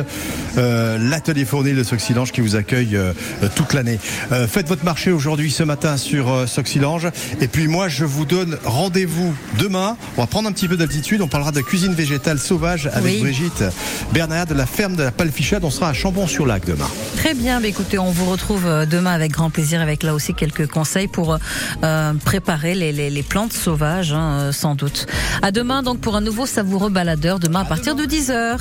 euh, l'atelier fournil de Soxilange qui vous accueille euh, euh, toute l'année. Euh, faites votre marché aujourd'hui, ce matin, sur Soxilange. Et puis moi, je vous donne rendez-vous demain. On va prendre un petit peu d'altitude. On parlera de cuisine végétale sauvage avec Oui. Brigitte Bernard de la ferme de la Palfichade. On sera à Chambon-sur-Lac demain. Très bien, bah écoutez, on vous retrouve demain avec grand plaisir, avec là aussi quelques conseils pour préparer les, les- les plantes sauvages, hein, sans doute. À demain donc pour un nouveau savoureux baladeur, demain à partir de 10h.